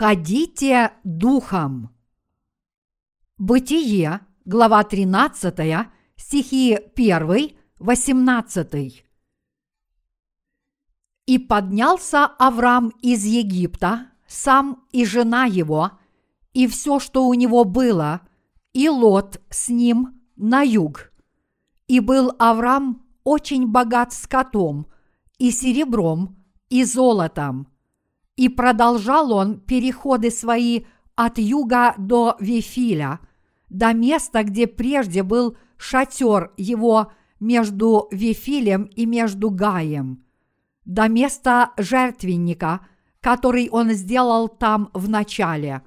Ходите духом. Бытие, глава 13, стихи 1, 18. И поднялся Авраам из Египта, сам и жена его, и все, что у него было, и Лот с ним на юг. И был Авраам очень богат скотом, и серебром, и золотом. И продолжал он переходы свои от юга до Вифиля, до места, где прежде был шатер его между Вифилем и между Гаем, до места жертвенника, который он сделал там в начале.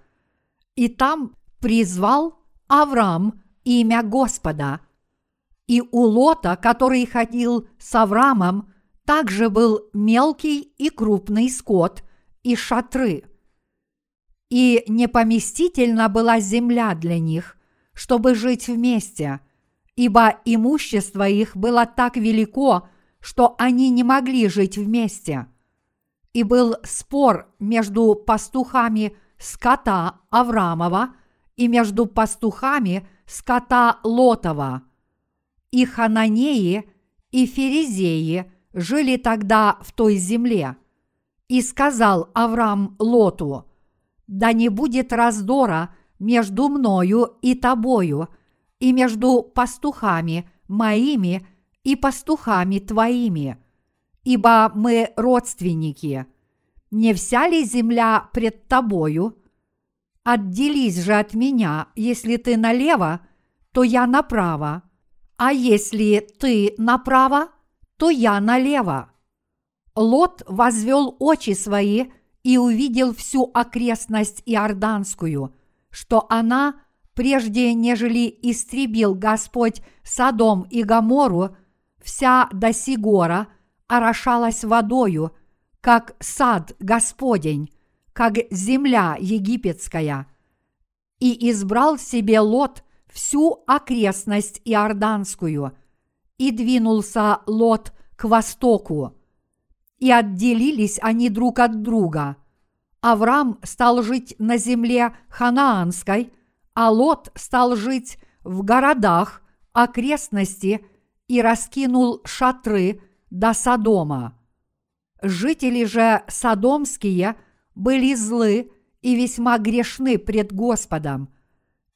И там призвал Авраам имя Господа. И у Лота, который ходил с Авраамом, также был мелкий и крупный скот и шатры. И непоместительна была земля для них, чтобы жить вместе, ибо имущество их было так велико, что они не могли жить вместе. И был спор между пастухами скота Аврамова и между пастухами скота Лотова. И Хананеи, и Ферезеи жили тогда в той земле. И сказал Авраам Лоту, «Да не будет раздора между мною и тобою, и между пастухами моими и пастухами твоими, ибо мы родственники. Не вся ли земля пред тобою? Отделись же от меня, если ты налево, то я направо, а если ты направо, то я налево. Лот возвел очи свои и увидел всю окрестность Иорданскую, что она, прежде нежели истребил Господь Содом и Гомору, вся до Сигора орошалась водою, как сад Господень, как земля египетская. И избрал себе Лот всю окрестность Иорданскую, и двинулся Лот к востоку. И отделились они друг от друга. Авраам стал жить на земле ханаанской, а Лот стал жить в городах окрестности и раскинул шатры до Содома. Жители же содомские были злы и весьма грешны пред Господом.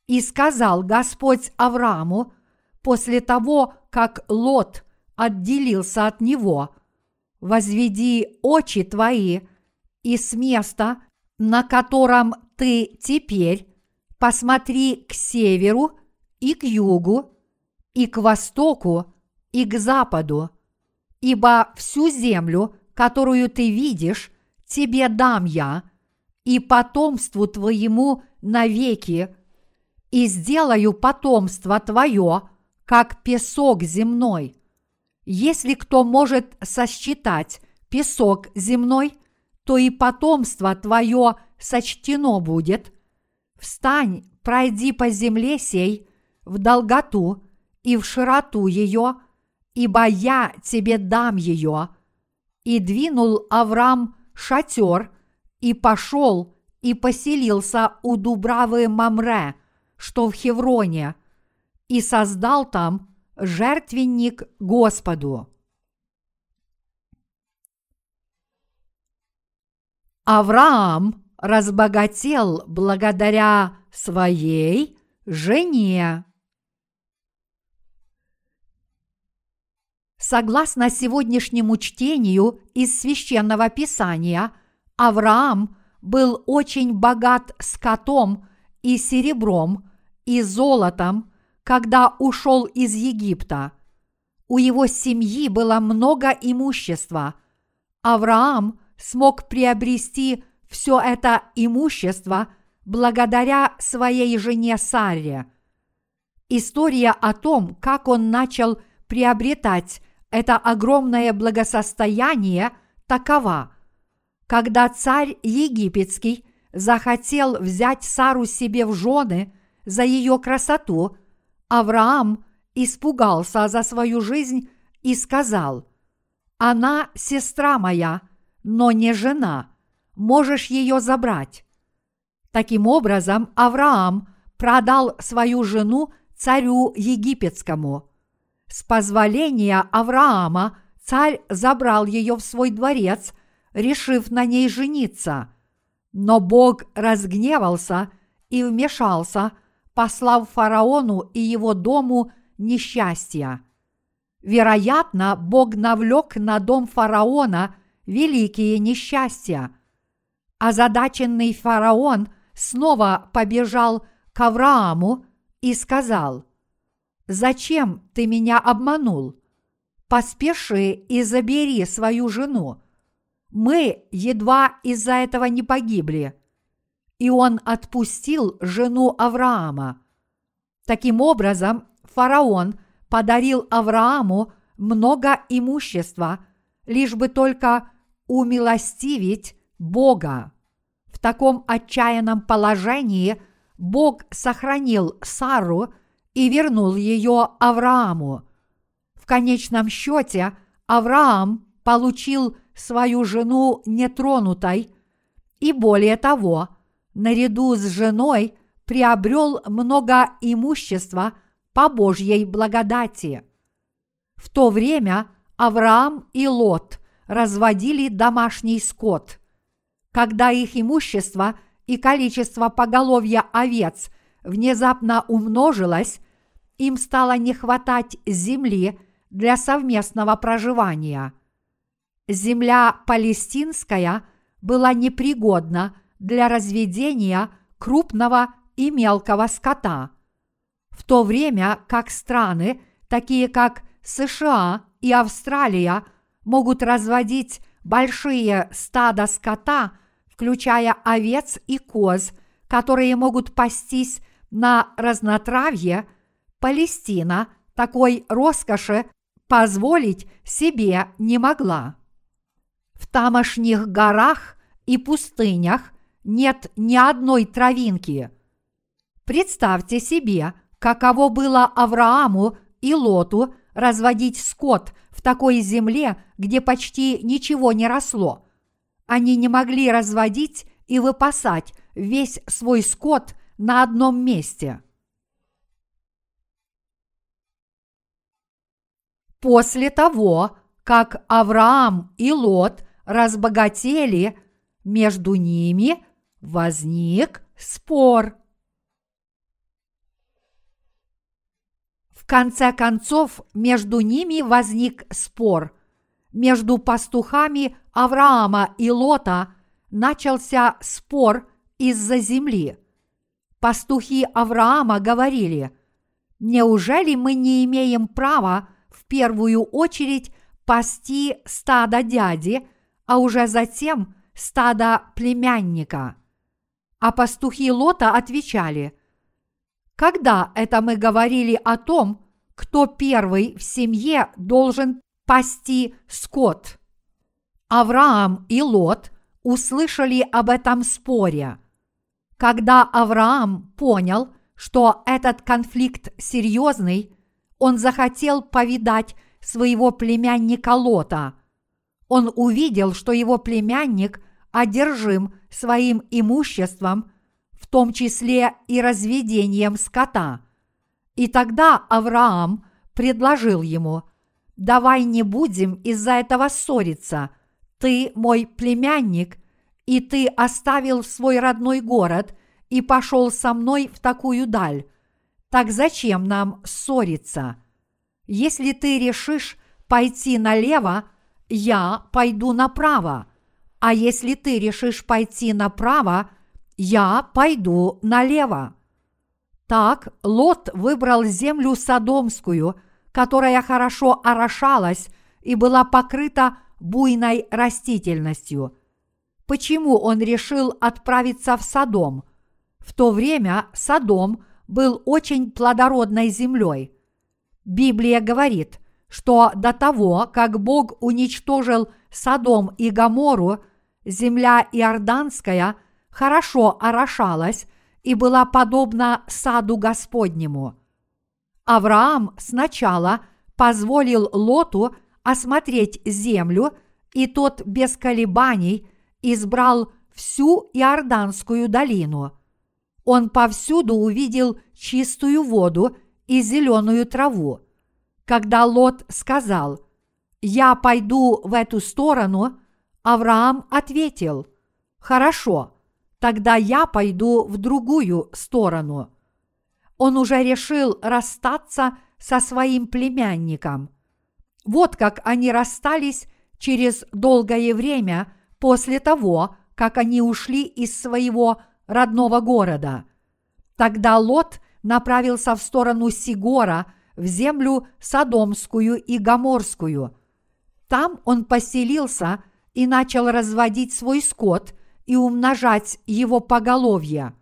И сказал Господь Аврааму после того, как Лот отделился от него, «Возведи очи твои, и с места, на котором ты теперь, посмотри к северу и к югу, и к востоку, и к западу, ибо всю землю, которую ты видишь, тебе дам я, и потомству твоему навеки, и сделаю потомство твое, как песок земной. Если кто может сосчитать песок земной, то и потомство твое сочтено будет. Встань, пройди по земле сей в долготу и в широту ее, ибо я тебе дам ее. И двинул Авраам шатер, и пошел, и поселился у Дубравы Мамре, что в Хевроне, и создал там жертвенник Господу. Авраам разбогател благодаря своей жене. Согласно сегодняшнему чтению из священного писания, Авраам был очень богат скотом и серебром и золотом, когда ушел из Египта. У его семьи было много имущества. Авраам смог приобрести все это имущество благодаря своей жене Саре. История о том, как он начал приобретать это огромное благосостояние такова. Когда царь египетский захотел взять Сару себе в жены за ее красоту, Авраам испугался за свою жизнь и сказал, «Она сестра моя, но не жена, можешь ее забрать». Таким образом, Авраам продал свою жену царю египетскому. С позволения Авраама царь забрал ее в свой дворец, решив на ней жениться. Но Бог разгневался и вмешался, послав фараону и его дому несчастья. Вероятно, Бог навлек на дом фараона великие несчастья. Озадаченный фараон снова побежал к Аврааму и сказал, «Зачем ты меня обманул? Поспеши и забери свою жену. Мы едва из-за этого не погибли». И он отпустил жену Авраама. Таким образом, фараон подарил Аврааму много имущества, лишь бы только умилостивить Бога. В таком отчаянном положении Бог сохранил Сару и вернул ее Аврааму. В конечном счете Авраам получил свою жену нетронутой и более того, наряду с женой приобрел много имущества по Божьей благодати. В то время Авраам и Лот разводили домашний скот. Когда их имущество и количество поголовья овец внезапно умножилось, им стало не хватать земли для совместного проживания. Земля палестинская была непригодна для разведения крупного и мелкого скота. В то время как страны, такие как США и Австралия, могут разводить большие стада скота, включая овец и коз, которые могут пастись на разнотравье, Палестина такой роскоши позволить себе не могла. В тамошних горах и пустынях нет ни одной травинки. Представьте себе, каково было Аврааму и Лоту разводить скот в такой земле, где почти ничего не росло. Они не могли разводить и выпасать весь свой скот на одном месте. После того, как Авраам и Лот разбогатели, между ними возник спор. В конце концов, между ними возник спор. Между пастухами Авраама и Лота начался спор из-за земли. Пастухи Авраама говорили, «Неужели мы не имеем права в первую очередь пасти стадо дяди, а уже затем стадо племянника?» А пастухи Лота отвечали, «Когда это мы говорили о том, кто первый в семье должен пасти скот?» Авраам и Лот услышали об этом споре. Когда Авраам понял, что этот конфликт серьезный, он захотел повидать своего племянника Лота. Он увидел, что его племянник одержим своим имуществом, в том числе и разведением скота. И тогда Авраам предложил ему, «Давай не будем из-за этого ссориться – ты мой племянник, и ты оставил свой родной город и пошел со мной в такую даль. Так зачем нам ссориться? Если ты решишь пойти налево, я пойду направо, а если ты решишь пойти направо, я пойду налево. Так Лот выбрал землю Содомскую, которая хорошо орошалась и была покрыта буйной растительностью. Почему он решил отправиться в Содом? В то время Содом был очень плодородной землей. Библия говорит, что до того, как Бог уничтожил Содом и Гамору, земля Иорданская хорошо орошалась и была подобна саду Господнему. Авраам сначала позволил Лоту – осмотреть землю, и тот без колебаний избрал всю Иорданскую долину. он повсюду увидел чистую воду и зеленую траву. Когда Лот сказал «Я пойду в эту сторону», Авраам ответил «Хорошо, тогда я пойду в другую сторону». Он уже решил расстаться со своим племянником. Вот как они расстались через долгое время после того, как они ушли из своего родного города. Тогда Лот направился в сторону Сигора, в землю Содомскую и Гоморскую. Там он поселился и начал разводить свой скот и умножать его поголовье.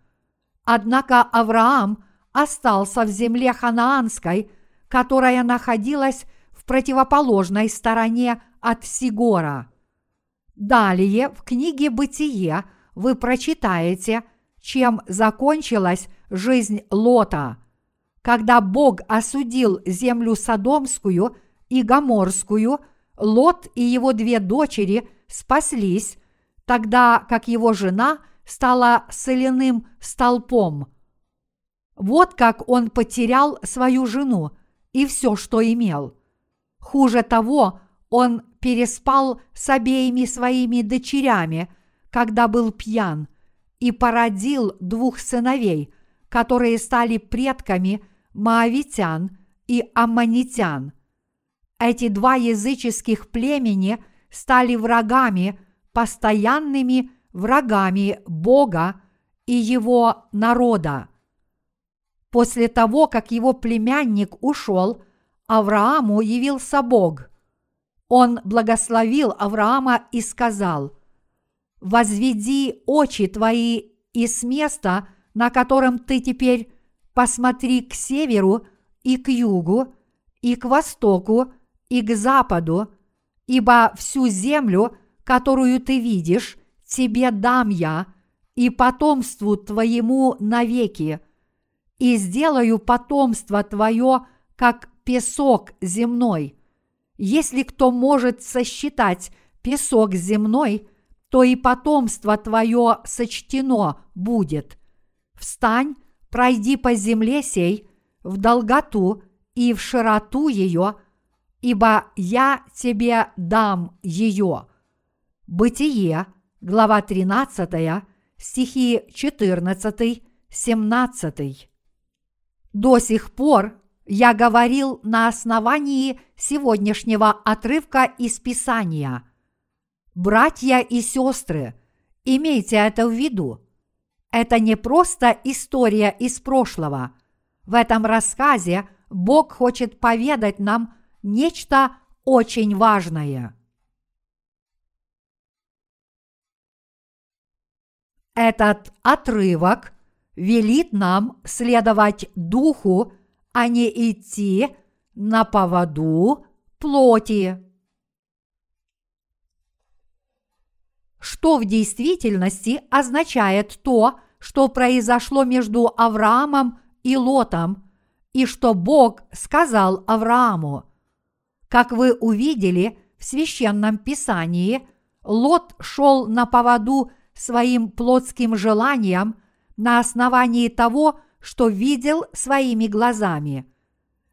Однако Авраам остался в земле ханаанской, которая находилась в противоположной стороне от Сигора. Далее в книге «Бытие» вы прочитаете, чем закончилась жизнь Лота. Когда Бог осудил землю Содомскую и Гоморскую, Лот и его две дочери спаслись, тогда как его жена стала соляным столпом. Вот как он потерял свою жену и все, что имел. Хуже того, он переспал с обеими своими дочерями, когда был пьян, и породил двух сыновей, которые стали предками маавитян и аммонитян. Эти два языческих племени стали врагами, постоянными врагами Бога и его народа. После того, как его племянник ушел, Аврааму явился Бог – он благословил Авраама и сказал, «Возведи очи твои и с места, на котором ты теперь, посмотри к северу и к югу, и к востоку, и к западу, ибо всю землю, которую ты видишь, тебе дам я, и потомству твоему навеки, и сделаю потомство твое, как песок земной, если кто может сосчитать песок земной, то и потомство твое сочтено будет. Встань, пройди по земле сей, в долготу и в широту ее, ибо я тебе дам ее. Бытие, глава 13, стихи 14, 17. До сих пор я говорил на основании сегодняшнего отрывка из Писания. Братья и сестры, имейте это в виду. Это не просто история из прошлого. В этом рассказе Бог хочет поведать нам нечто очень важное. Этот отрывок велит нам следовать духу а не идти на поводу плоти. Что в действительности означает то, что произошло между Авраамом и Лотом, и что Бог сказал Аврааму. Как вы увидели в священном писании, Лот шел на поводу своим плотским желаниям на основании того, что видел своими глазами.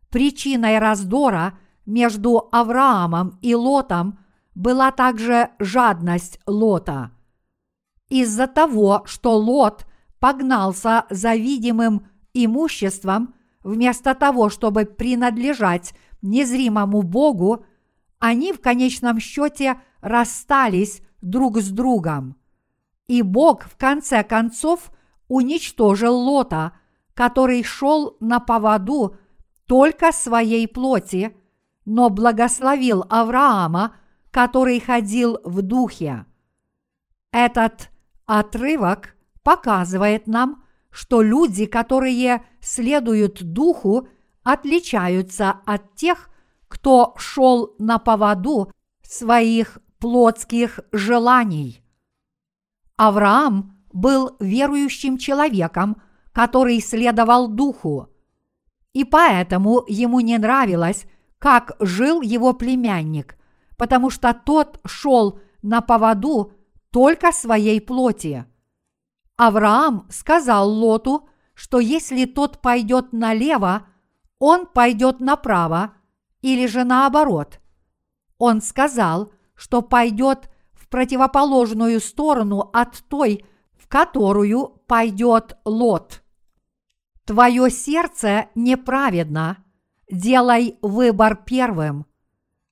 Причиной раздора между Авраамом и Лотом была также жадность Лота. Из-за того, что Лот погнался за видимым имуществом, вместо того, чтобы принадлежать незримому Богу, они в конечном счете расстались друг с другом. И Бог в конце концов уничтожил Лота – который шел на поводу только своей плоти, но благословил Авраама, который ходил в духе. Этот отрывок показывает нам, что люди, которые следуют духу, отличаются от тех, кто шел на поводу своих плотских желаний. Авраам был верующим человеком – который следовал духу. И поэтому ему не нравилось, как жил его племянник, потому что тот шел на поводу только своей плоти. Авраам сказал Лоту, что если тот пойдет налево, он пойдет направо, или же наоборот. Он сказал, что пойдет в противоположную сторону от той, в которую пойдет Лот. Твое сердце неправедно, делай выбор первым.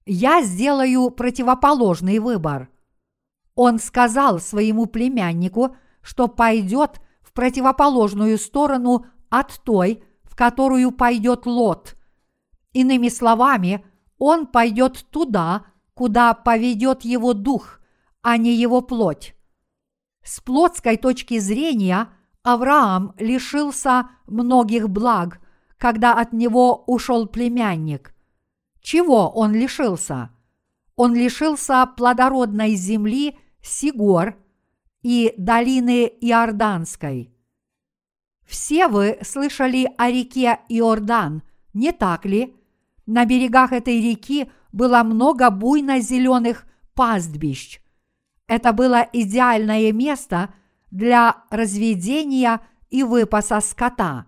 Я сделаю противоположный выбор. Он сказал своему племяннику, что пойдет в противоположную сторону от той, которую пойдет Лот. Иными словами, он пойдет туда, куда поведет его дух, а не его плоть. С плотской точки зрения Авраам лишился многих благ, когда от него ушел племянник. Чего он лишился? Он лишился плодородной земли Сигор и долины Иорданской. Все вы слышали о реке Иордан, не так ли? На берегах этой реки было много буйно-зеленых пастбищ. Это было идеальное место для разведения и выпаса скота.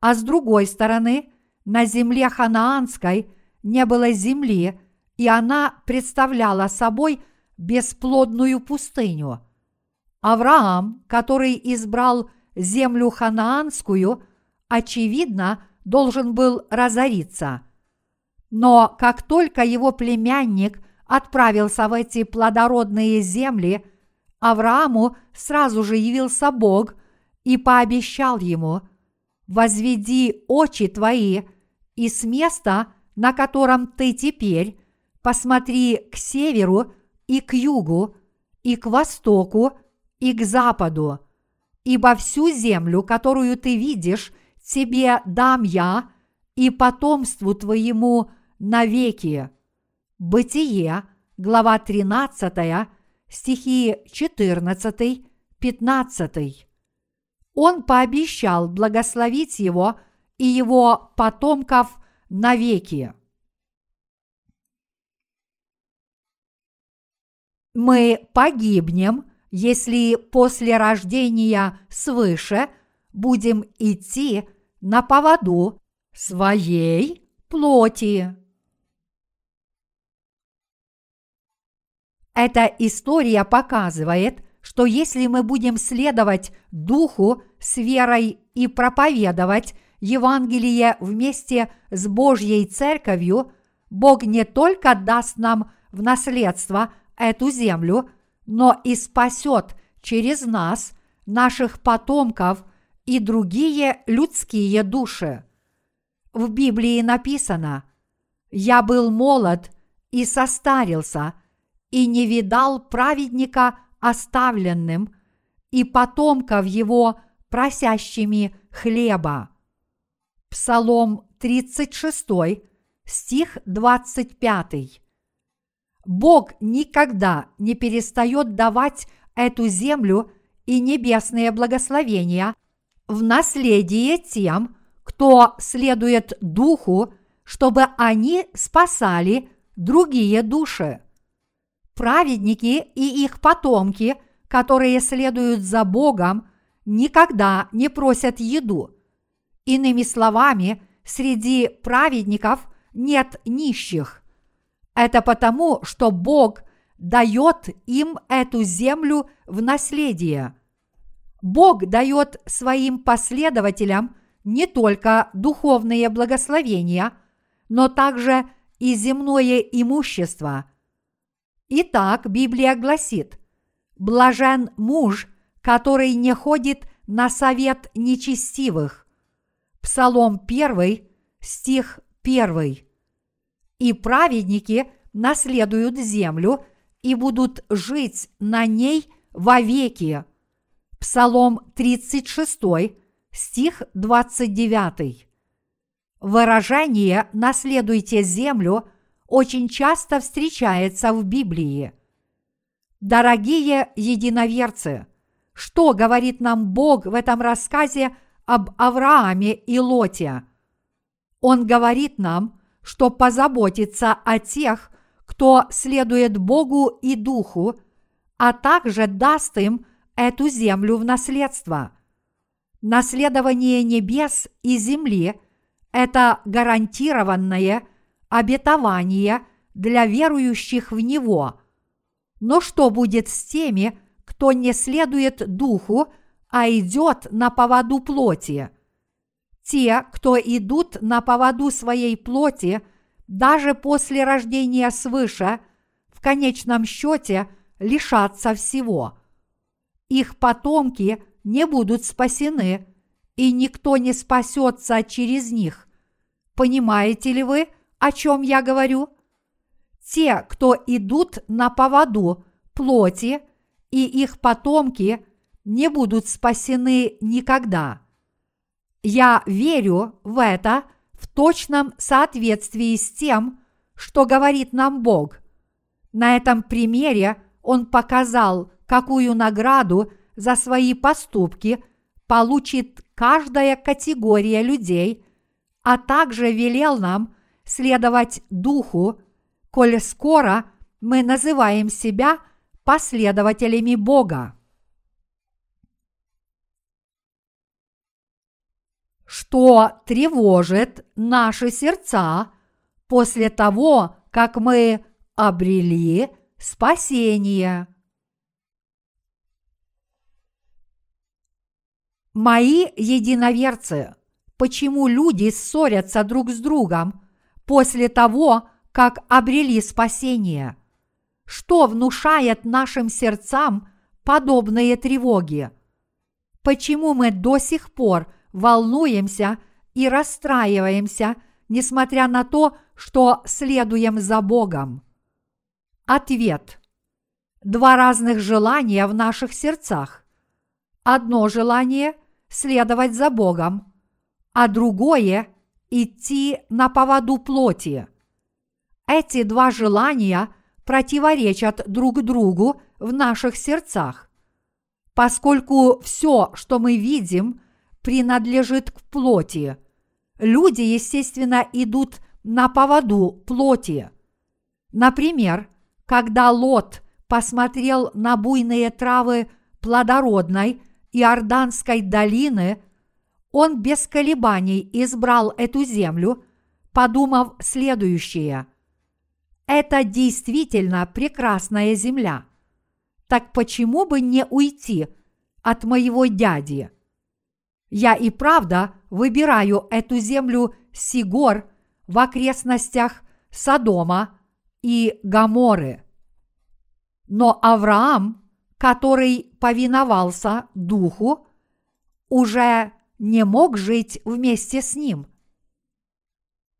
А с другой стороны, на земле ханаанской не было земли, и она представляла собой бесплодную пустыню. Авраам, который избрал землю ханаанскую, очевидно, должен был разориться. Но как только его племянник отправился в эти плодородные земли, Аврааму сразу же явился Бог и пообещал ему «Возведи очи твои, и с места, на котором ты теперь, посмотри к северу и к югу, и к востоку, и к западу, ибо всю землю, которую ты видишь, тебе дам я и потомству твоему навеки. Бытие, глава 13, стихи 14, 15. Он пообещал благословить его и его потомков навеки. Мы погибнем, если после рождения свыше будем идти на поводу своей плоти. Эта история показывает, что если мы будем следовать Духу с верой и проповедовать Евангелие вместе с Божьей Церковью, Бог не только даст нам в наследство эту землю, но и спасет через нас, наших потомков и другие людские души. В Библии написано «Я был молод и состарился, и не видал праведника оставленным, и потомков его просящими хлеба». Псалом 36, стих 25. Бог никогда не перестает давать эту землю и небесные благословения в наследие тем, кто следует Духу, чтобы они спасали другие души. Праведники и их потомки, которые следуют за Богом, никогда не просят еду. Иными словами, среди праведников нет нищих. Это потому, что Бог дает им эту землю в наследие. Бог дает своим последователям не только духовные благословения, но также и земное имущество. Итак, Библия гласит, «Блажен муж, который не ходит на совет нечестивых». Псалом 1, стих 1 и праведники наследуют землю и будут жить на ней вовеки. Псалом 36, стих 29. Выражение «наследуйте землю» очень часто встречается в Библии. Дорогие единоверцы, что говорит нам Бог в этом рассказе об Аврааме и Лоте? Он говорит нам, что позаботится о тех, кто следует Богу и Духу, а также даст им эту землю в наследство. Наследование небес и земли – это гарантированное обетование для верующих в Него. Но что будет с теми, кто не следует Духу, а идет на поводу плоти? Те, кто идут на поводу своей плоти, даже после рождения свыше, в конечном счете лишатся всего. Их потомки не будут спасены, и никто не спасется через них. Понимаете ли вы, о чем я говорю? Те, кто идут на поводу плоти, и их потомки не будут спасены никогда. Я верю в это в точном соответствии с тем, что говорит нам Бог. На этом примере Он показал, какую награду за свои поступки получит каждая категория людей, а также велел нам следовать Духу, коль скоро мы называем себя последователями Бога. Что тревожит наши сердца после того, как мы обрели спасение? Мои единоверцы, почему люди ссорятся друг с другом после того, как обрели спасение? Что внушает нашим сердцам подобные тревоги? Почему мы до сих пор волнуемся и расстраиваемся, несмотря на то, что следуем за Богом? Ответ. Два разных желания в наших сердцах. Одно желание – следовать за Богом, а другое – идти на поводу плоти. Эти два желания противоречат друг другу в наших сердцах, поскольку все, что мы видим, принадлежит к плоти. Люди, естественно, идут на поводу плоти. Например, когда Лот посмотрел на буйные травы плодородной Иорданской долины, он без колебаний избрал эту землю, подумав следующее. Это действительно прекрасная земля. Так почему бы не уйти от моего дяди? Я и правда выбираю эту землю Сигор в окрестностях Содома и Гаморы. Но Авраам который повиновался Духу, уже не мог жить вместе с ним.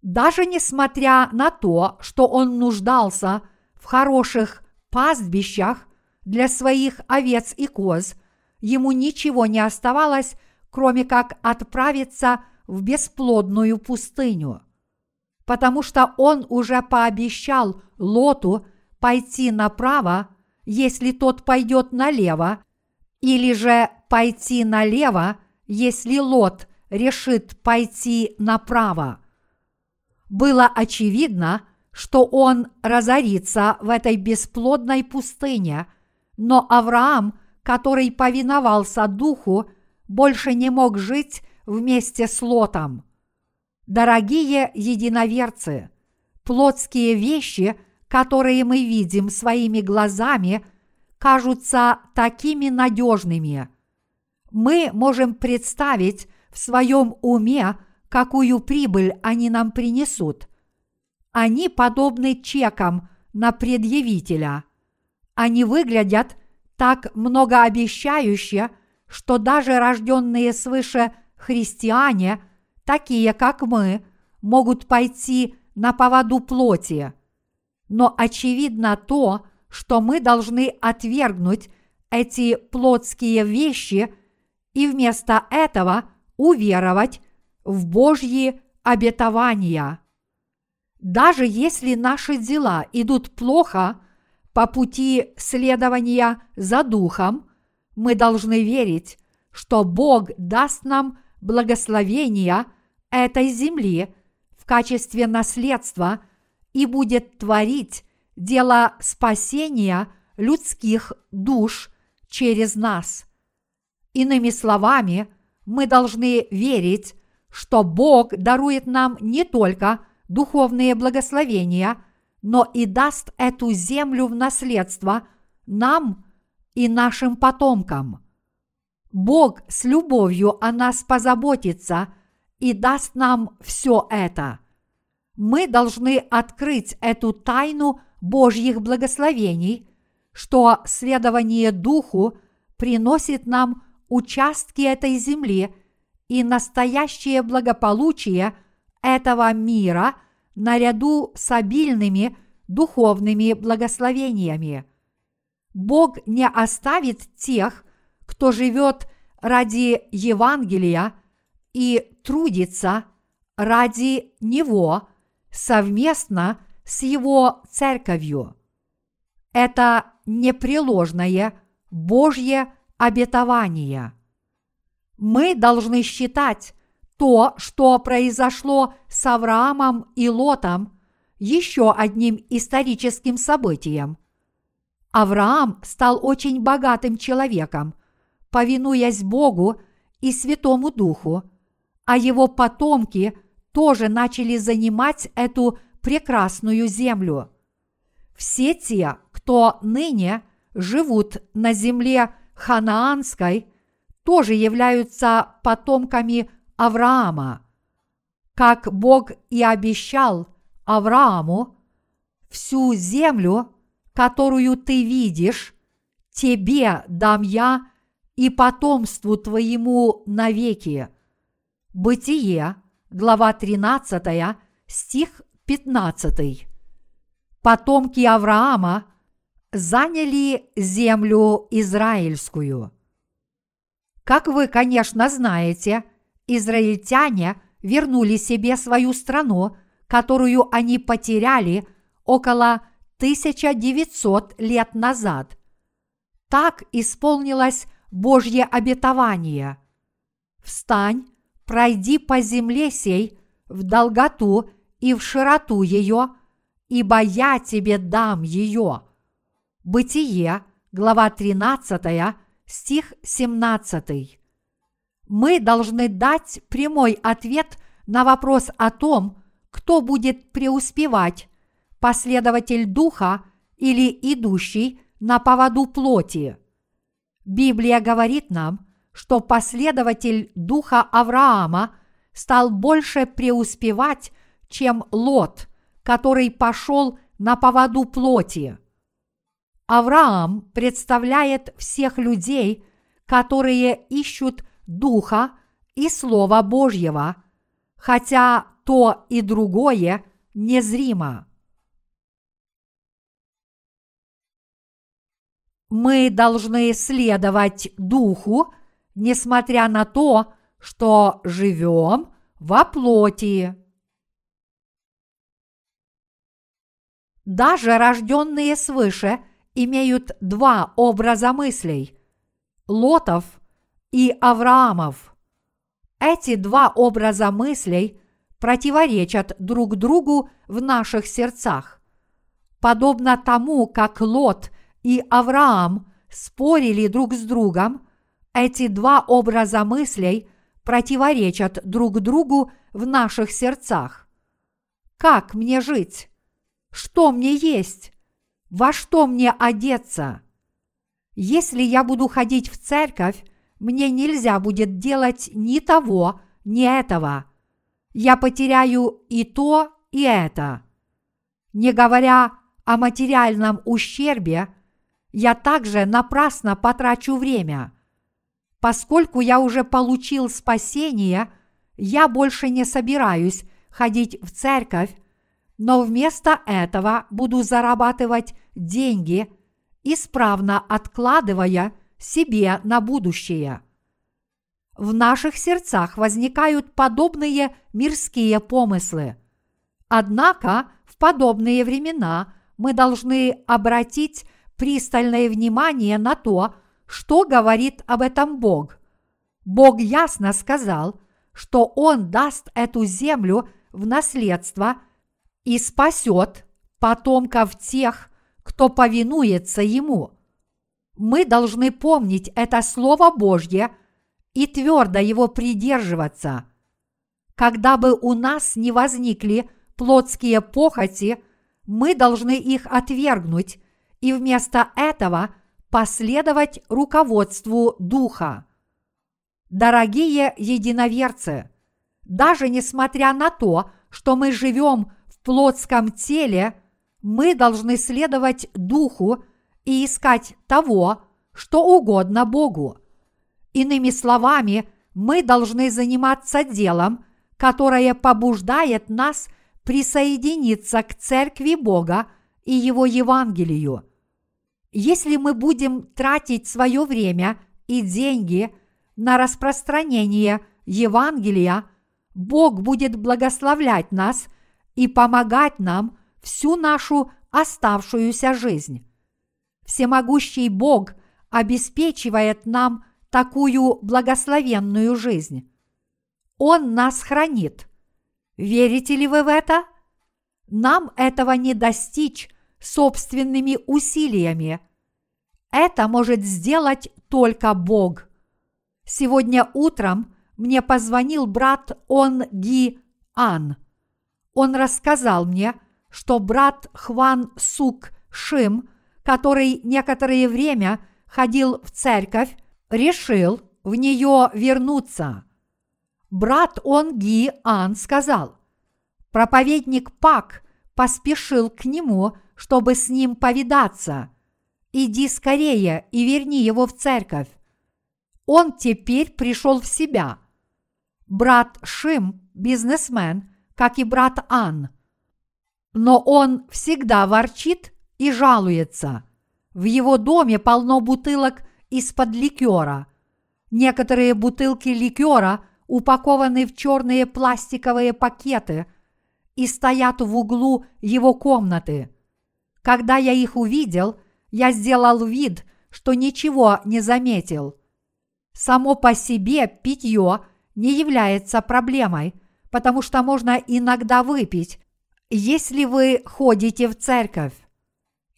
Даже несмотря на то, что он нуждался в хороших пастбищах для своих овец и коз, ему ничего не оставалось, кроме как отправиться в бесплодную пустыню, потому что он уже пообещал Лоту пойти направо если тот пойдет налево, или же пойти налево, если Лот решит пойти направо. Было очевидно, что он разорится в этой бесплодной пустыне, но Авраам, который повиновался Духу, больше не мог жить вместе с Лотом. Дорогие единоверцы, плотские вещи которые мы видим своими глазами, кажутся такими надежными. Мы можем представить в своем уме, какую прибыль они нам принесут. Они подобны чекам на предъявителя. Они выглядят так многообещающе, что даже рожденные свыше христиане, такие как мы, могут пойти на поводу плоти – но очевидно то, что мы должны отвергнуть эти плотские вещи и вместо этого уверовать в Божьи обетования. Даже если наши дела идут плохо по пути следования за Духом, мы должны верить, что Бог даст нам благословение этой земли в качестве наследства – и будет творить дело спасения людских душ через нас. Иными словами, мы должны верить, что Бог дарует нам не только духовные благословения, но и даст эту землю в наследство нам и нашим потомкам. Бог с любовью о нас позаботится и даст нам все это. Мы должны открыть эту тайну Божьих благословений, что следование Духу приносит нам участки этой земли и настоящее благополучие этого мира наряду с обильными духовными благословениями. Бог не оставит тех, кто живет ради Евангелия и трудится ради Него совместно с Его церковью. Это непреложное Божье обетование. Мы должны считать то, что произошло с Авраамом и Лотом, еще одним историческим событием. Авраам стал очень богатым человеком, повинуясь Богу и Святому Духу, а его потомки тоже начали занимать эту прекрасную землю. Все те, кто ныне живут на земле ханаанской, тоже являются потомками Авраама. Как Бог и обещал Аврааму, всю землю, которую ты видишь, тебе дам я и потомству твоему навеки. Бытие, глава 13, стих 15. Потомки Авраама заняли землю израильскую. Как вы, конечно, знаете, израильтяне вернули себе свою страну, которую они потеряли около 1900 лет назад. Так исполнилось Божье обетование. Встань, пройди по земле сей в долготу и в широту ее, ибо я тебе дам ее. Бытие, глава 13, стих 17. Мы должны дать прямой ответ на вопрос о том, кто будет преуспевать, последователь Духа или идущий на поводу плоти. Библия говорит нам, что последователь Духа Авраама стал больше преуспевать, чем Лот, который пошел на поводу плоти. Авраам представляет всех людей, которые ищут Духа и Слова Божьего, хотя то и другое незримо. Мы должны следовать Духу, несмотря на то, что живем во плоти. Даже рожденные свыше – имеют два образа мыслей – Лотов и Авраамов. Эти два образа мыслей противоречат друг другу в наших сердцах. Подобно тому, как Лот и Авраам спорили друг с другом, эти два образа мыслей противоречат друг другу в наших сердцах. Как мне жить? Что мне есть? во что мне одеться? Если я буду ходить в церковь, мне нельзя будет делать ни того, ни этого. Я потеряю и то, и это. Не говоря о материальном ущербе, я также напрасно потрачу время. Поскольку я уже получил спасение, я больше не собираюсь ходить в церковь но вместо этого буду зарабатывать деньги, исправно откладывая себе на будущее. В наших сердцах возникают подобные мирские помыслы. Однако в подобные времена мы должны обратить пристальное внимание на то, что говорит об этом Бог. Бог ясно сказал, что Он даст эту землю в наследство и спасет потомков тех, кто повинуется Ему. Мы должны помнить это Слово Божье и твердо его придерживаться. Когда бы у нас не возникли плотские похоти, мы должны их отвергнуть и вместо этого последовать руководству Духа. Дорогие единоверцы, даже несмотря на то, что мы живем в плотском теле, мы должны следовать Духу и искать того, что угодно Богу. Иными словами, мы должны заниматься делом, которое побуждает нас присоединиться к Церкви Бога и Его Евангелию. Если мы будем тратить свое время и деньги на распространение Евангелия, Бог будет благословлять нас и помогать нам всю нашу оставшуюся жизнь. Всемогущий Бог обеспечивает нам такую благословенную жизнь. Он нас хранит. Верите ли вы в это? Нам этого не достичь собственными усилиями. Это может сделать только Бог. Сегодня утром мне позвонил брат Он Ги Ан. Он рассказал мне, что брат Хван Сук Шим, который некоторое время ходил в церковь, решил в нее вернуться. Брат Он Ги Ан сказал, проповедник Пак поспешил к нему, чтобы с ним повидаться. Иди скорее и верни его в церковь. Он теперь пришел в себя. Брат Шим – бизнесмен, как и брат Ан. Но он всегда ворчит и жалуется. В его доме полно бутылок из-под ликера. Некоторые бутылки ликера упакованы в черные пластиковые пакеты и стоят в углу его комнаты. Когда я их увидел, я сделал вид, что ничего не заметил. Само по себе питье не является проблемой, потому что можно иногда выпить, если вы ходите в церковь.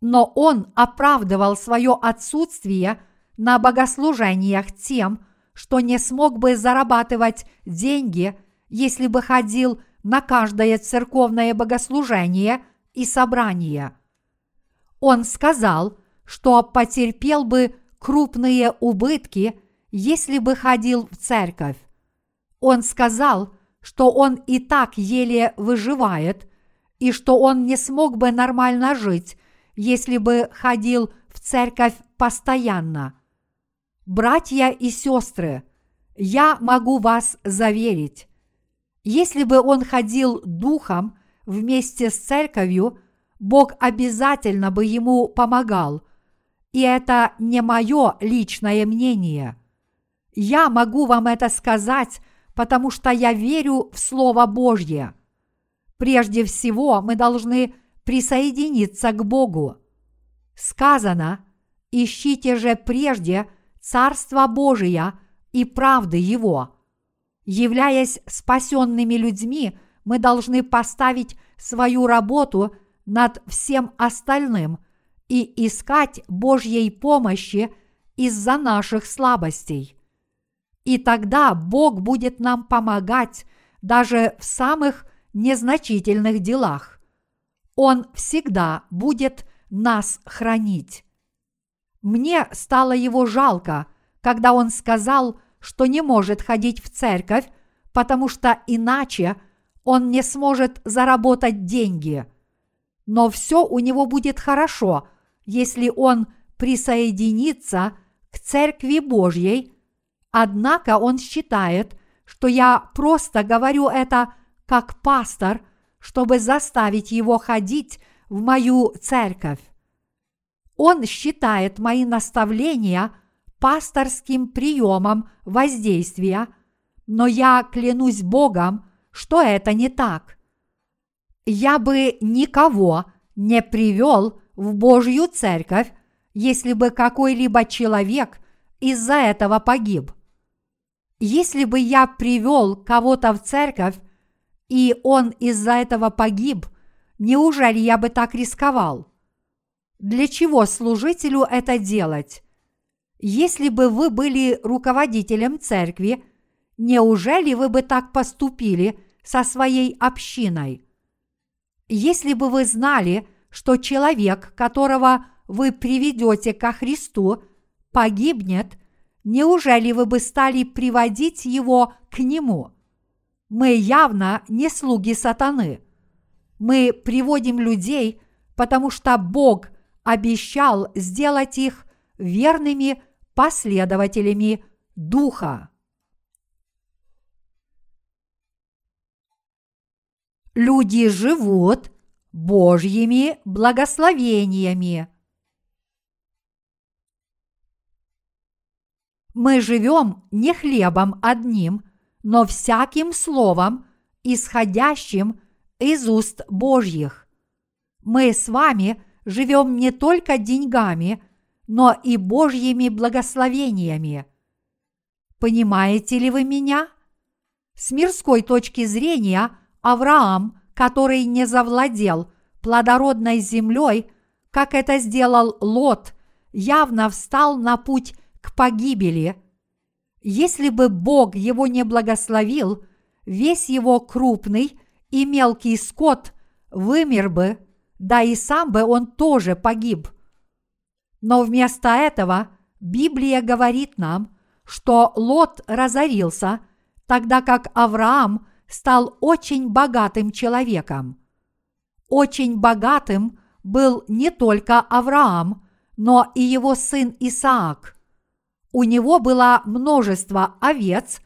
Но он оправдывал свое отсутствие на богослужениях тем, что не смог бы зарабатывать деньги, если бы ходил на каждое церковное богослужение и собрание. Он сказал, что потерпел бы крупные убытки, если бы ходил в церковь. Он сказал, что он и так еле выживает, и что он не смог бы нормально жить, если бы ходил в церковь постоянно. Братья и сестры, я могу вас заверить, если бы он ходил духом вместе с церковью, Бог обязательно бы ему помогал. И это не мое личное мнение. Я могу вам это сказать, потому что я верю в Слово Божье. Прежде всего мы должны присоединиться к Богу. Сказано, ищите же прежде – Царство Божие и правды Его. Являясь спасенными людьми, мы должны поставить свою работу над всем остальным и искать Божьей помощи из-за наших слабостей. И тогда Бог будет нам помогать даже в самых незначительных делах. Он всегда будет нас хранить. Мне стало его жалко, когда он сказал, что не может ходить в церковь, потому что иначе он не сможет заработать деньги. Но все у него будет хорошо, если он присоединится к Церкви Божьей, однако он считает, что я просто говорю это как пастор, чтобы заставить его ходить в мою церковь. Он считает мои наставления пасторским приемом воздействия, но я клянусь Богом, что это не так. Я бы никого не привел в Божью церковь, если бы какой-либо человек из-за этого погиб. Если бы я привел кого-то в церковь, и он из-за этого погиб, неужели я бы так рисковал? Для чего служителю это делать? Если бы вы были руководителем церкви, неужели вы бы так поступили со своей общиной? Если бы вы знали, что человек, которого вы приведете ко Христу, погибнет, неужели вы бы стали приводить его к Нему? Мы явно не слуги сатаны. Мы приводим людей, потому что Бог обещал сделать их верными последователями Духа. Люди живут Божьими благословениями. Мы живем не хлебом одним, но всяким словом, исходящим из уст Божьих. Мы с вами живем не только деньгами, но и Божьими благословениями. Понимаете ли вы меня? С мирской точки зрения Авраам, который не завладел плодородной землей, как это сделал Лот, явно встал на путь к погибели – если бы Бог его не благословил, весь его крупный и мелкий скот вымер бы, да и сам бы он тоже погиб. Но вместо этого Библия говорит нам, что Лот разорился, тогда как Авраам стал очень богатым человеком. Очень богатым был не только Авраам, но и его сын Исаак – у него было множество овец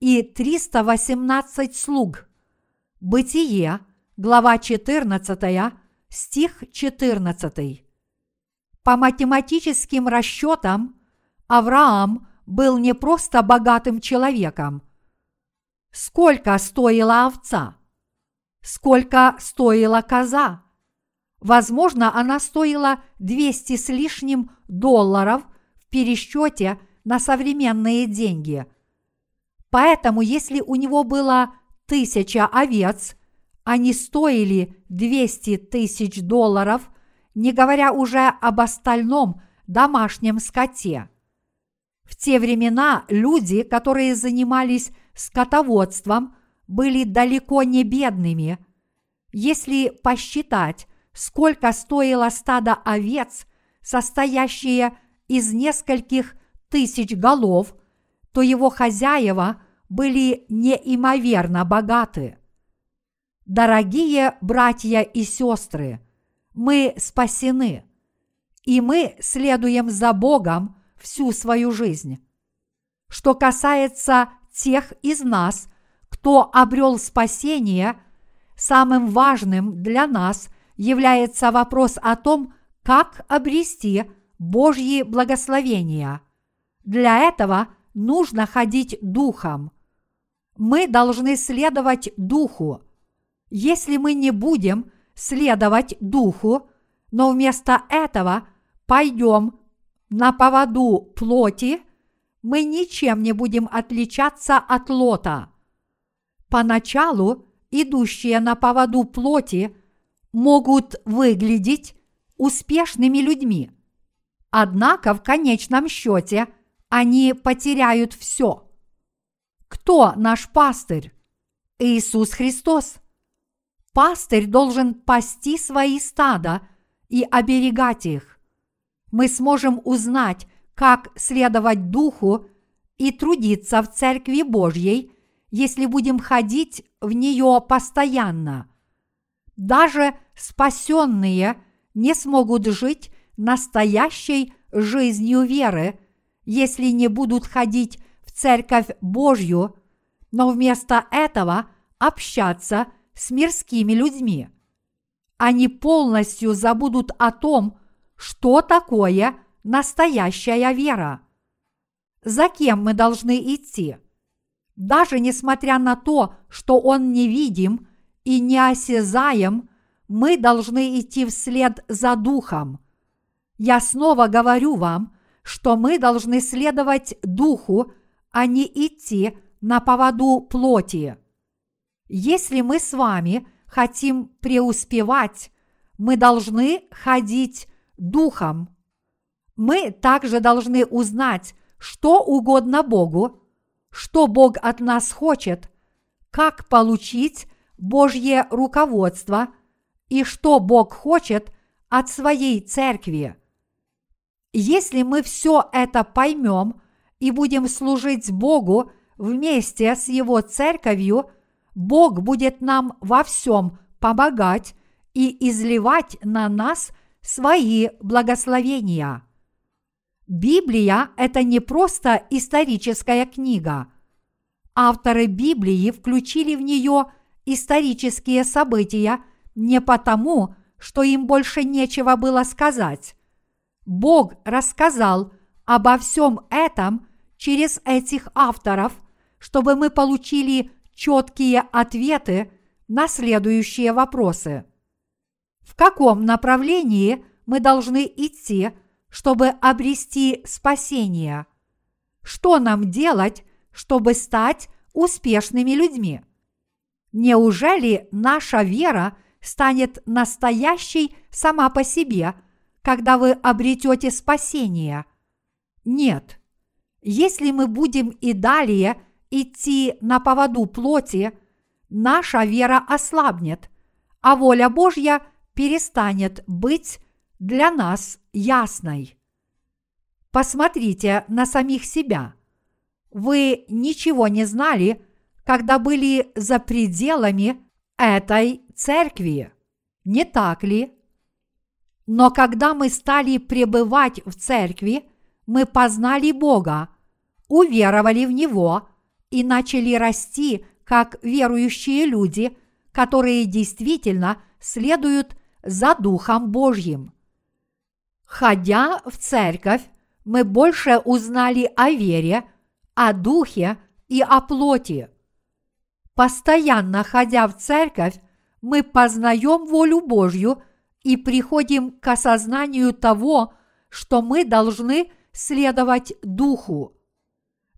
и 318 слуг. Бытие, глава 14, стих 14. По математическим расчетам Авраам был не просто богатым человеком. Сколько стоила овца? Сколько стоила коза? Возможно, она стоила 200 с лишним долларов пересчете на современные деньги. Поэтому, если у него было тысяча овец, они стоили 200 тысяч долларов, не говоря уже об остальном домашнем скоте. В те времена люди, которые занимались скотоводством, были далеко не бедными. Если посчитать, сколько стоило стадо овец, состоящее из нескольких тысяч голов, то его хозяева были неимоверно богаты. Дорогие братья и сестры, мы спасены, и мы следуем за Богом всю свою жизнь. Что касается тех из нас, кто обрел спасение, самым важным для нас является вопрос о том, как обрести Божьи благословения. Для этого нужно ходить духом. Мы должны следовать духу. Если мы не будем следовать духу, но вместо этого пойдем на поводу плоти, мы ничем не будем отличаться от лота. Поначалу идущие на поводу плоти могут выглядеть успешными людьми – Однако в конечном счете они потеряют все. Кто наш пастырь? Иисус Христос. Пастырь должен пасти свои стада и оберегать их. Мы сможем узнать, как следовать Духу и трудиться в Церкви Божьей, если будем ходить в нее постоянно. Даже спасенные не смогут жить настоящей жизнью веры, если не будут ходить в Церковь Божью, но вместо этого общаться с мирскими людьми. Они полностью забудут о том, что такое настоящая вера. За кем мы должны идти? Даже несмотря на то, что он невидим и неосязаем, мы должны идти вслед за Духом – я снова говорю вам, что мы должны следовать духу, а не идти на поводу плоти. Если мы с вами хотим преуспевать, мы должны ходить духом. Мы также должны узнать, что угодно Богу, что Бог от нас хочет, как получить Божье руководство и что Бог хочет от своей церкви. Если мы все это поймем и будем служить Богу вместе с Его церковью, Бог будет нам во всем помогать и изливать на нас свои благословения. Библия – это не просто историческая книга. Авторы Библии включили в нее исторические события не потому, что им больше нечего было сказать. Бог рассказал обо всем этом через этих авторов, чтобы мы получили четкие ответы на следующие вопросы. В каком направлении мы должны идти, чтобы обрести спасение? Что нам делать, чтобы стать успешными людьми? Неужели наша вера станет настоящей сама по себе, когда вы обретете спасение? Нет. Если мы будем и далее идти на поводу плоти, наша вера ослабнет, а воля Божья перестанет быть для нас ясной. Посмотрите на самих себя. Вы ничего не знали, когда были за пределами этой церкви, не так ли? Но когда мы стали пребывать в церкви, мы познали Бога, уверовали в Него и начали расти как верующие люди, которые действительно следуют за Духом Божьим. Ходя в церковь, мы больше узнали о вере, о Духе и о плоти. Постоянно ходя в церковь, мы познаем волю Божью и приходим к осознанию того, что мы должны следовать Духу.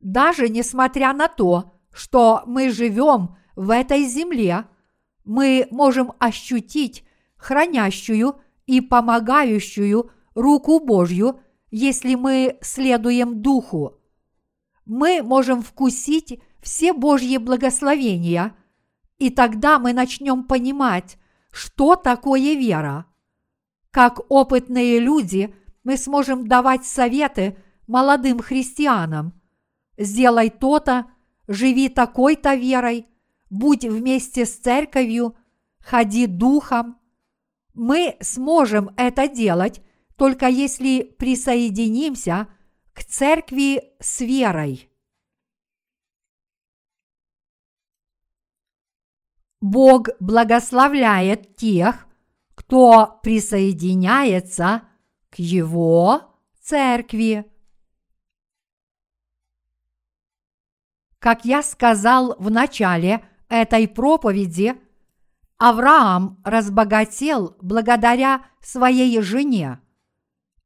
Даже несмотря на то, что мы живем в этой земле, мы можем ощутить хранящую и помогающую руку Божью, если мы следуем Духу. Мы можем вкусить все Божьи благословения, и тогда мы начнем понимать, что такое вера. Как опытные люди, мы сможем давать советы молодым христианам. Сделай то-то, живи такой-то верой, будь вместе с церковью, ходи духом. Мы сможем это делать только если присоединимся к церкви с верой. Бог благословляет тех, кто присоединяется к Его церкви. Как я сказал в начале этой проповеди, Авраам разбогател благодаря своей жене.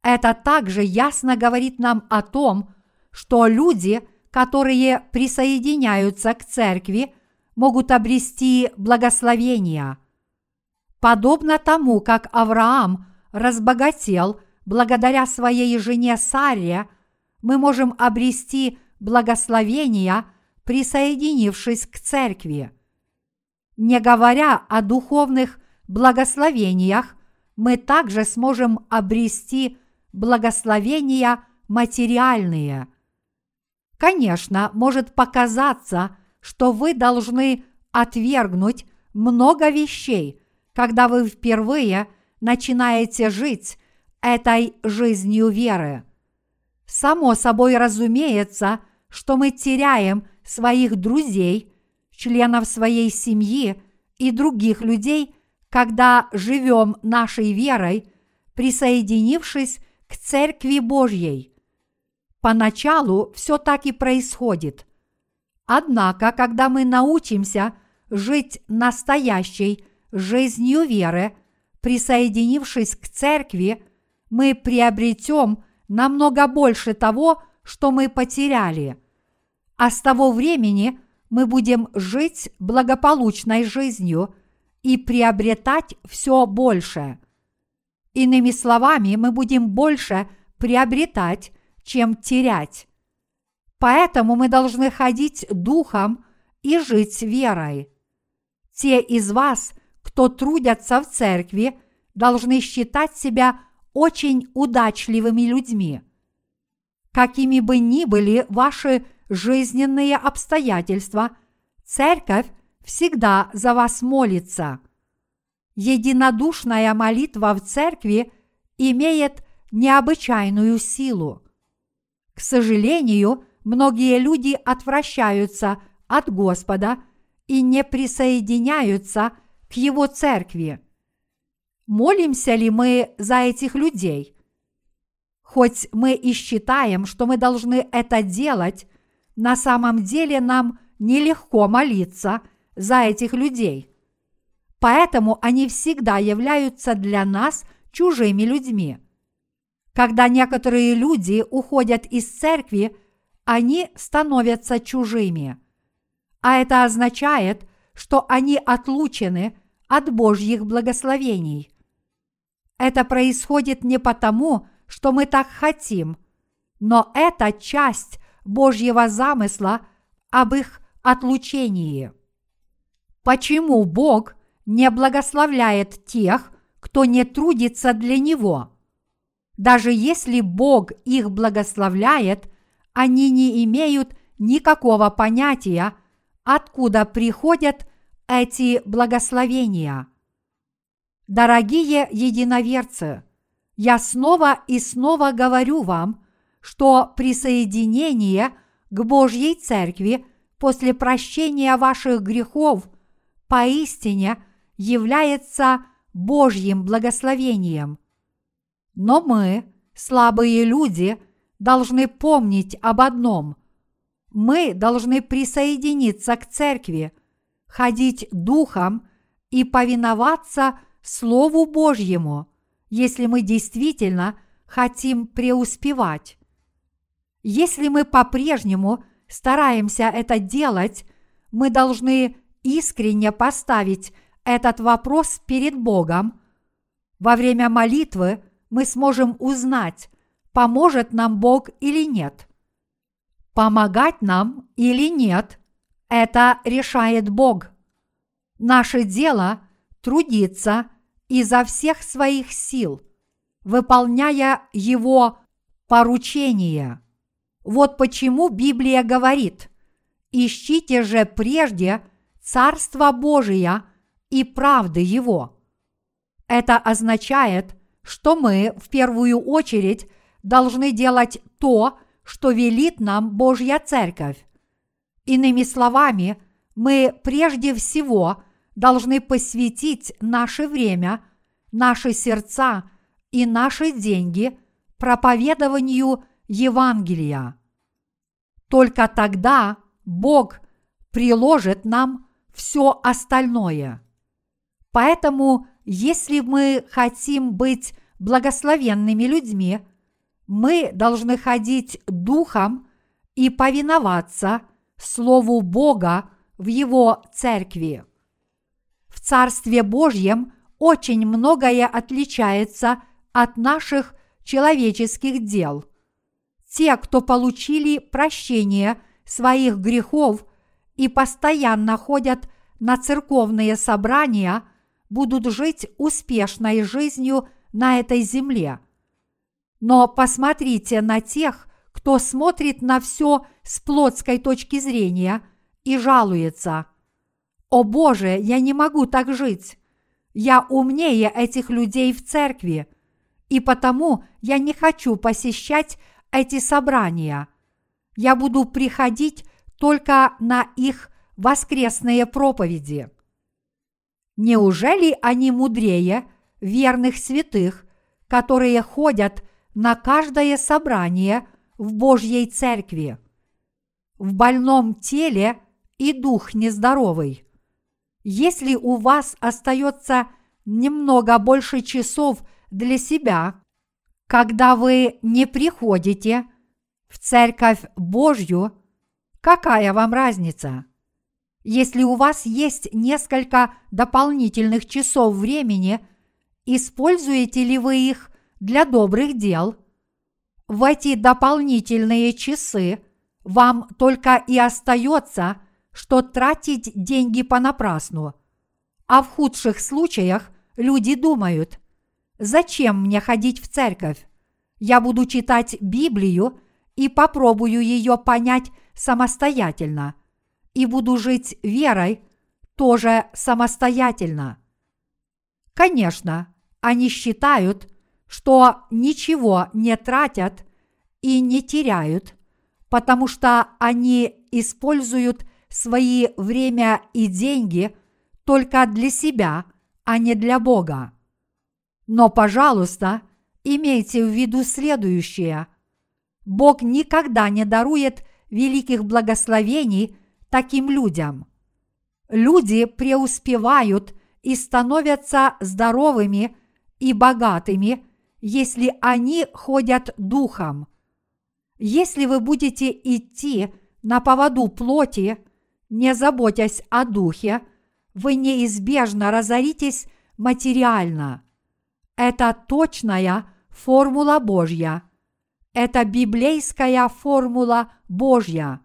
Это также ясно говорит нам о том, что люди, которые присоединяются к церкви, могут обрести благословение. Подобно тому, как Авраам разбогател благодаря своей жене Саре, мы можем обрести благословение, присоединившись к церкви. Не говоря о духовных благословениях, мы также сможем обрести благословения материальные. Конечно, может показаться, что вы должны отвергнуть много вещей, когда вы впервые начинаете жить этой жизнью веры. Само собой разумеется, что мы теряем своих друзей, членов своей семьи и других людей, когда живем нашей верой, присоединившись к Церкви Божьей. Поначалу все так и происходит. Однако, когда мы научимся жить настоящей жизнью веры, присоединившись к церкви, мы приобретем намного больше того, что мы потеряли. А с того времени мы будем жить благополучной жизнью и приобретать все больше. Иными словами, мы будем больше приобретать, чем терять. Поэтому мы должны ходить духом и жить верой. Те из вас, кто трудятся в церкви, должны считать себя очень удачливыми людьми. Какими бы ни были ваши жизненные обстоятельства, церковь всегда за вас молится. Единодушная молитва в церкви имеет необычайную силу. К сожалению, многие люди отвращаются от Господа и не присоединяются к Его церкви. Молимся ли мы за этих людей? Хоть мы и считаем, что мы должны это делать, на самом деле нам нелегко молиться за этих людей. Поэтому они всегда являются для нас чужими людьми. Когда некоторые люди уходят из церкви, они становятся чужими. А это означает, что они отлучены от Божьих благословений. Это происходит не потому, что мы так хотим, но это часть Божьего замысла об их отлучении. Почему Бог не благословляет тех, кто не трудится для Него? Даже если Бог их благословляет, они не имеют никакого понятия, откуда приходят эти благословения. Дорогие единоверцы, я снова и снова говорю вам, что присоединение к Божьей Церкви после прощения ваших грехов поистине является Божьим благословением. Но мы, слабые люди, должны помнить об одном. Мы должны присоединиться к церкви, ходить духом и повиноваться Слову Божьему, если мы действительно хотим преуспевать. Если мы по-прежнему стараемся это делать, мы должны искренне поставить этот вопрос перед Богом. Во время молитвы мы сможем узнать, поможет нам Бог или нет. Помогать нам или нет, это решает Бог. Наше дело – трудиться изо всех своих сил, выполняя Его поручения. Вот почему Библия говорит «Ищите же прежде Царство Божие и правды Его». Это означает, что мы в первую очередь должны делать то, что велит нам Божья Церковь. Иными словами, мы прежде всего должны посвятить наше время, наши сердца и наши деньги проповедованию Евангелия. Только тогда Бог приложит нам все остальное. Поэтому если мы хотим быть благословенными людьми, мы должны ходить духом и повиноваться Слову Бога в Его церкви. В Царстве Божьем очень многое отличается от наших человеческих дел. Те, кто получили прощение своих грехов и постоянно ходят на церковные собрания – будут жить успешной жизнью на этой земле. Но посмотрите на тех, кто смотрит на все с плотской точки зрения и жалуется. «О Боже, я не могу так жить! Я умнее этих людей в церкви, и потому я не хочу посещать эти собрания. Я буду приходить только на их воскресные проповеди». Неужели они мудрее верных святых, которые ходят на каждое собрание в Божьей церкви? В больном теле и дух нездоровый. Если у вас остается немного больше часов для себя, когда вы не приходите в церковь Божью, какая вам разница? Если у вас есть несколько дополнительных часов времени, используете ли вы их для добрых дел? в эти дополнительные часы вам только и остается, что тратить деньги понапрасну. А в худших случаях люди думают, зачем мне ходить в церковь? Я буду читать Библию и попробую ее понять самостоятельно, и буду жить верой тоже самостоятельно. Конечно, они считают, что ничего не тратят и не теряют, потому что они используют свои время и деньги только для себя, а не для Бога. Но, пожалуйста, имейте в виду следующее. Бог никогда не дарует великих благословений таким людям. Люди преуспевают и становятся здоровыми и богатыми, если они ходят духом. Если вы будете идти на поводу плоти, не заботясь о духе, вы неизбежно разоритесь материально. Это точная формула Божья. Это библейская формула Божья.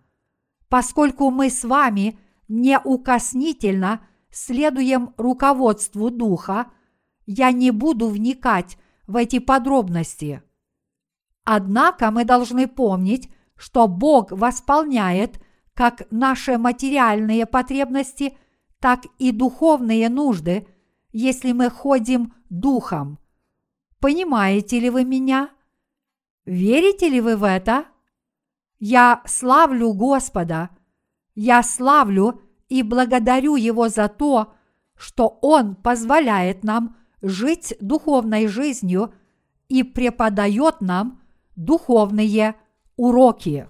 Поскольку мы с вами неукоснительно следуем руководству Духа, я не буду вникать в эти подробности. Однако мы должны помнить, что Бог восполняет как наши материальные потребности, так и духовные нужды, если мы ходим духом. Понимаете ли вы меня? Верите ли вы в это? Я славлю Господа. Я славлю и благодарю Его за то, что Он позволяет нам жить духовной жизнью и преподает нам духовные уроки.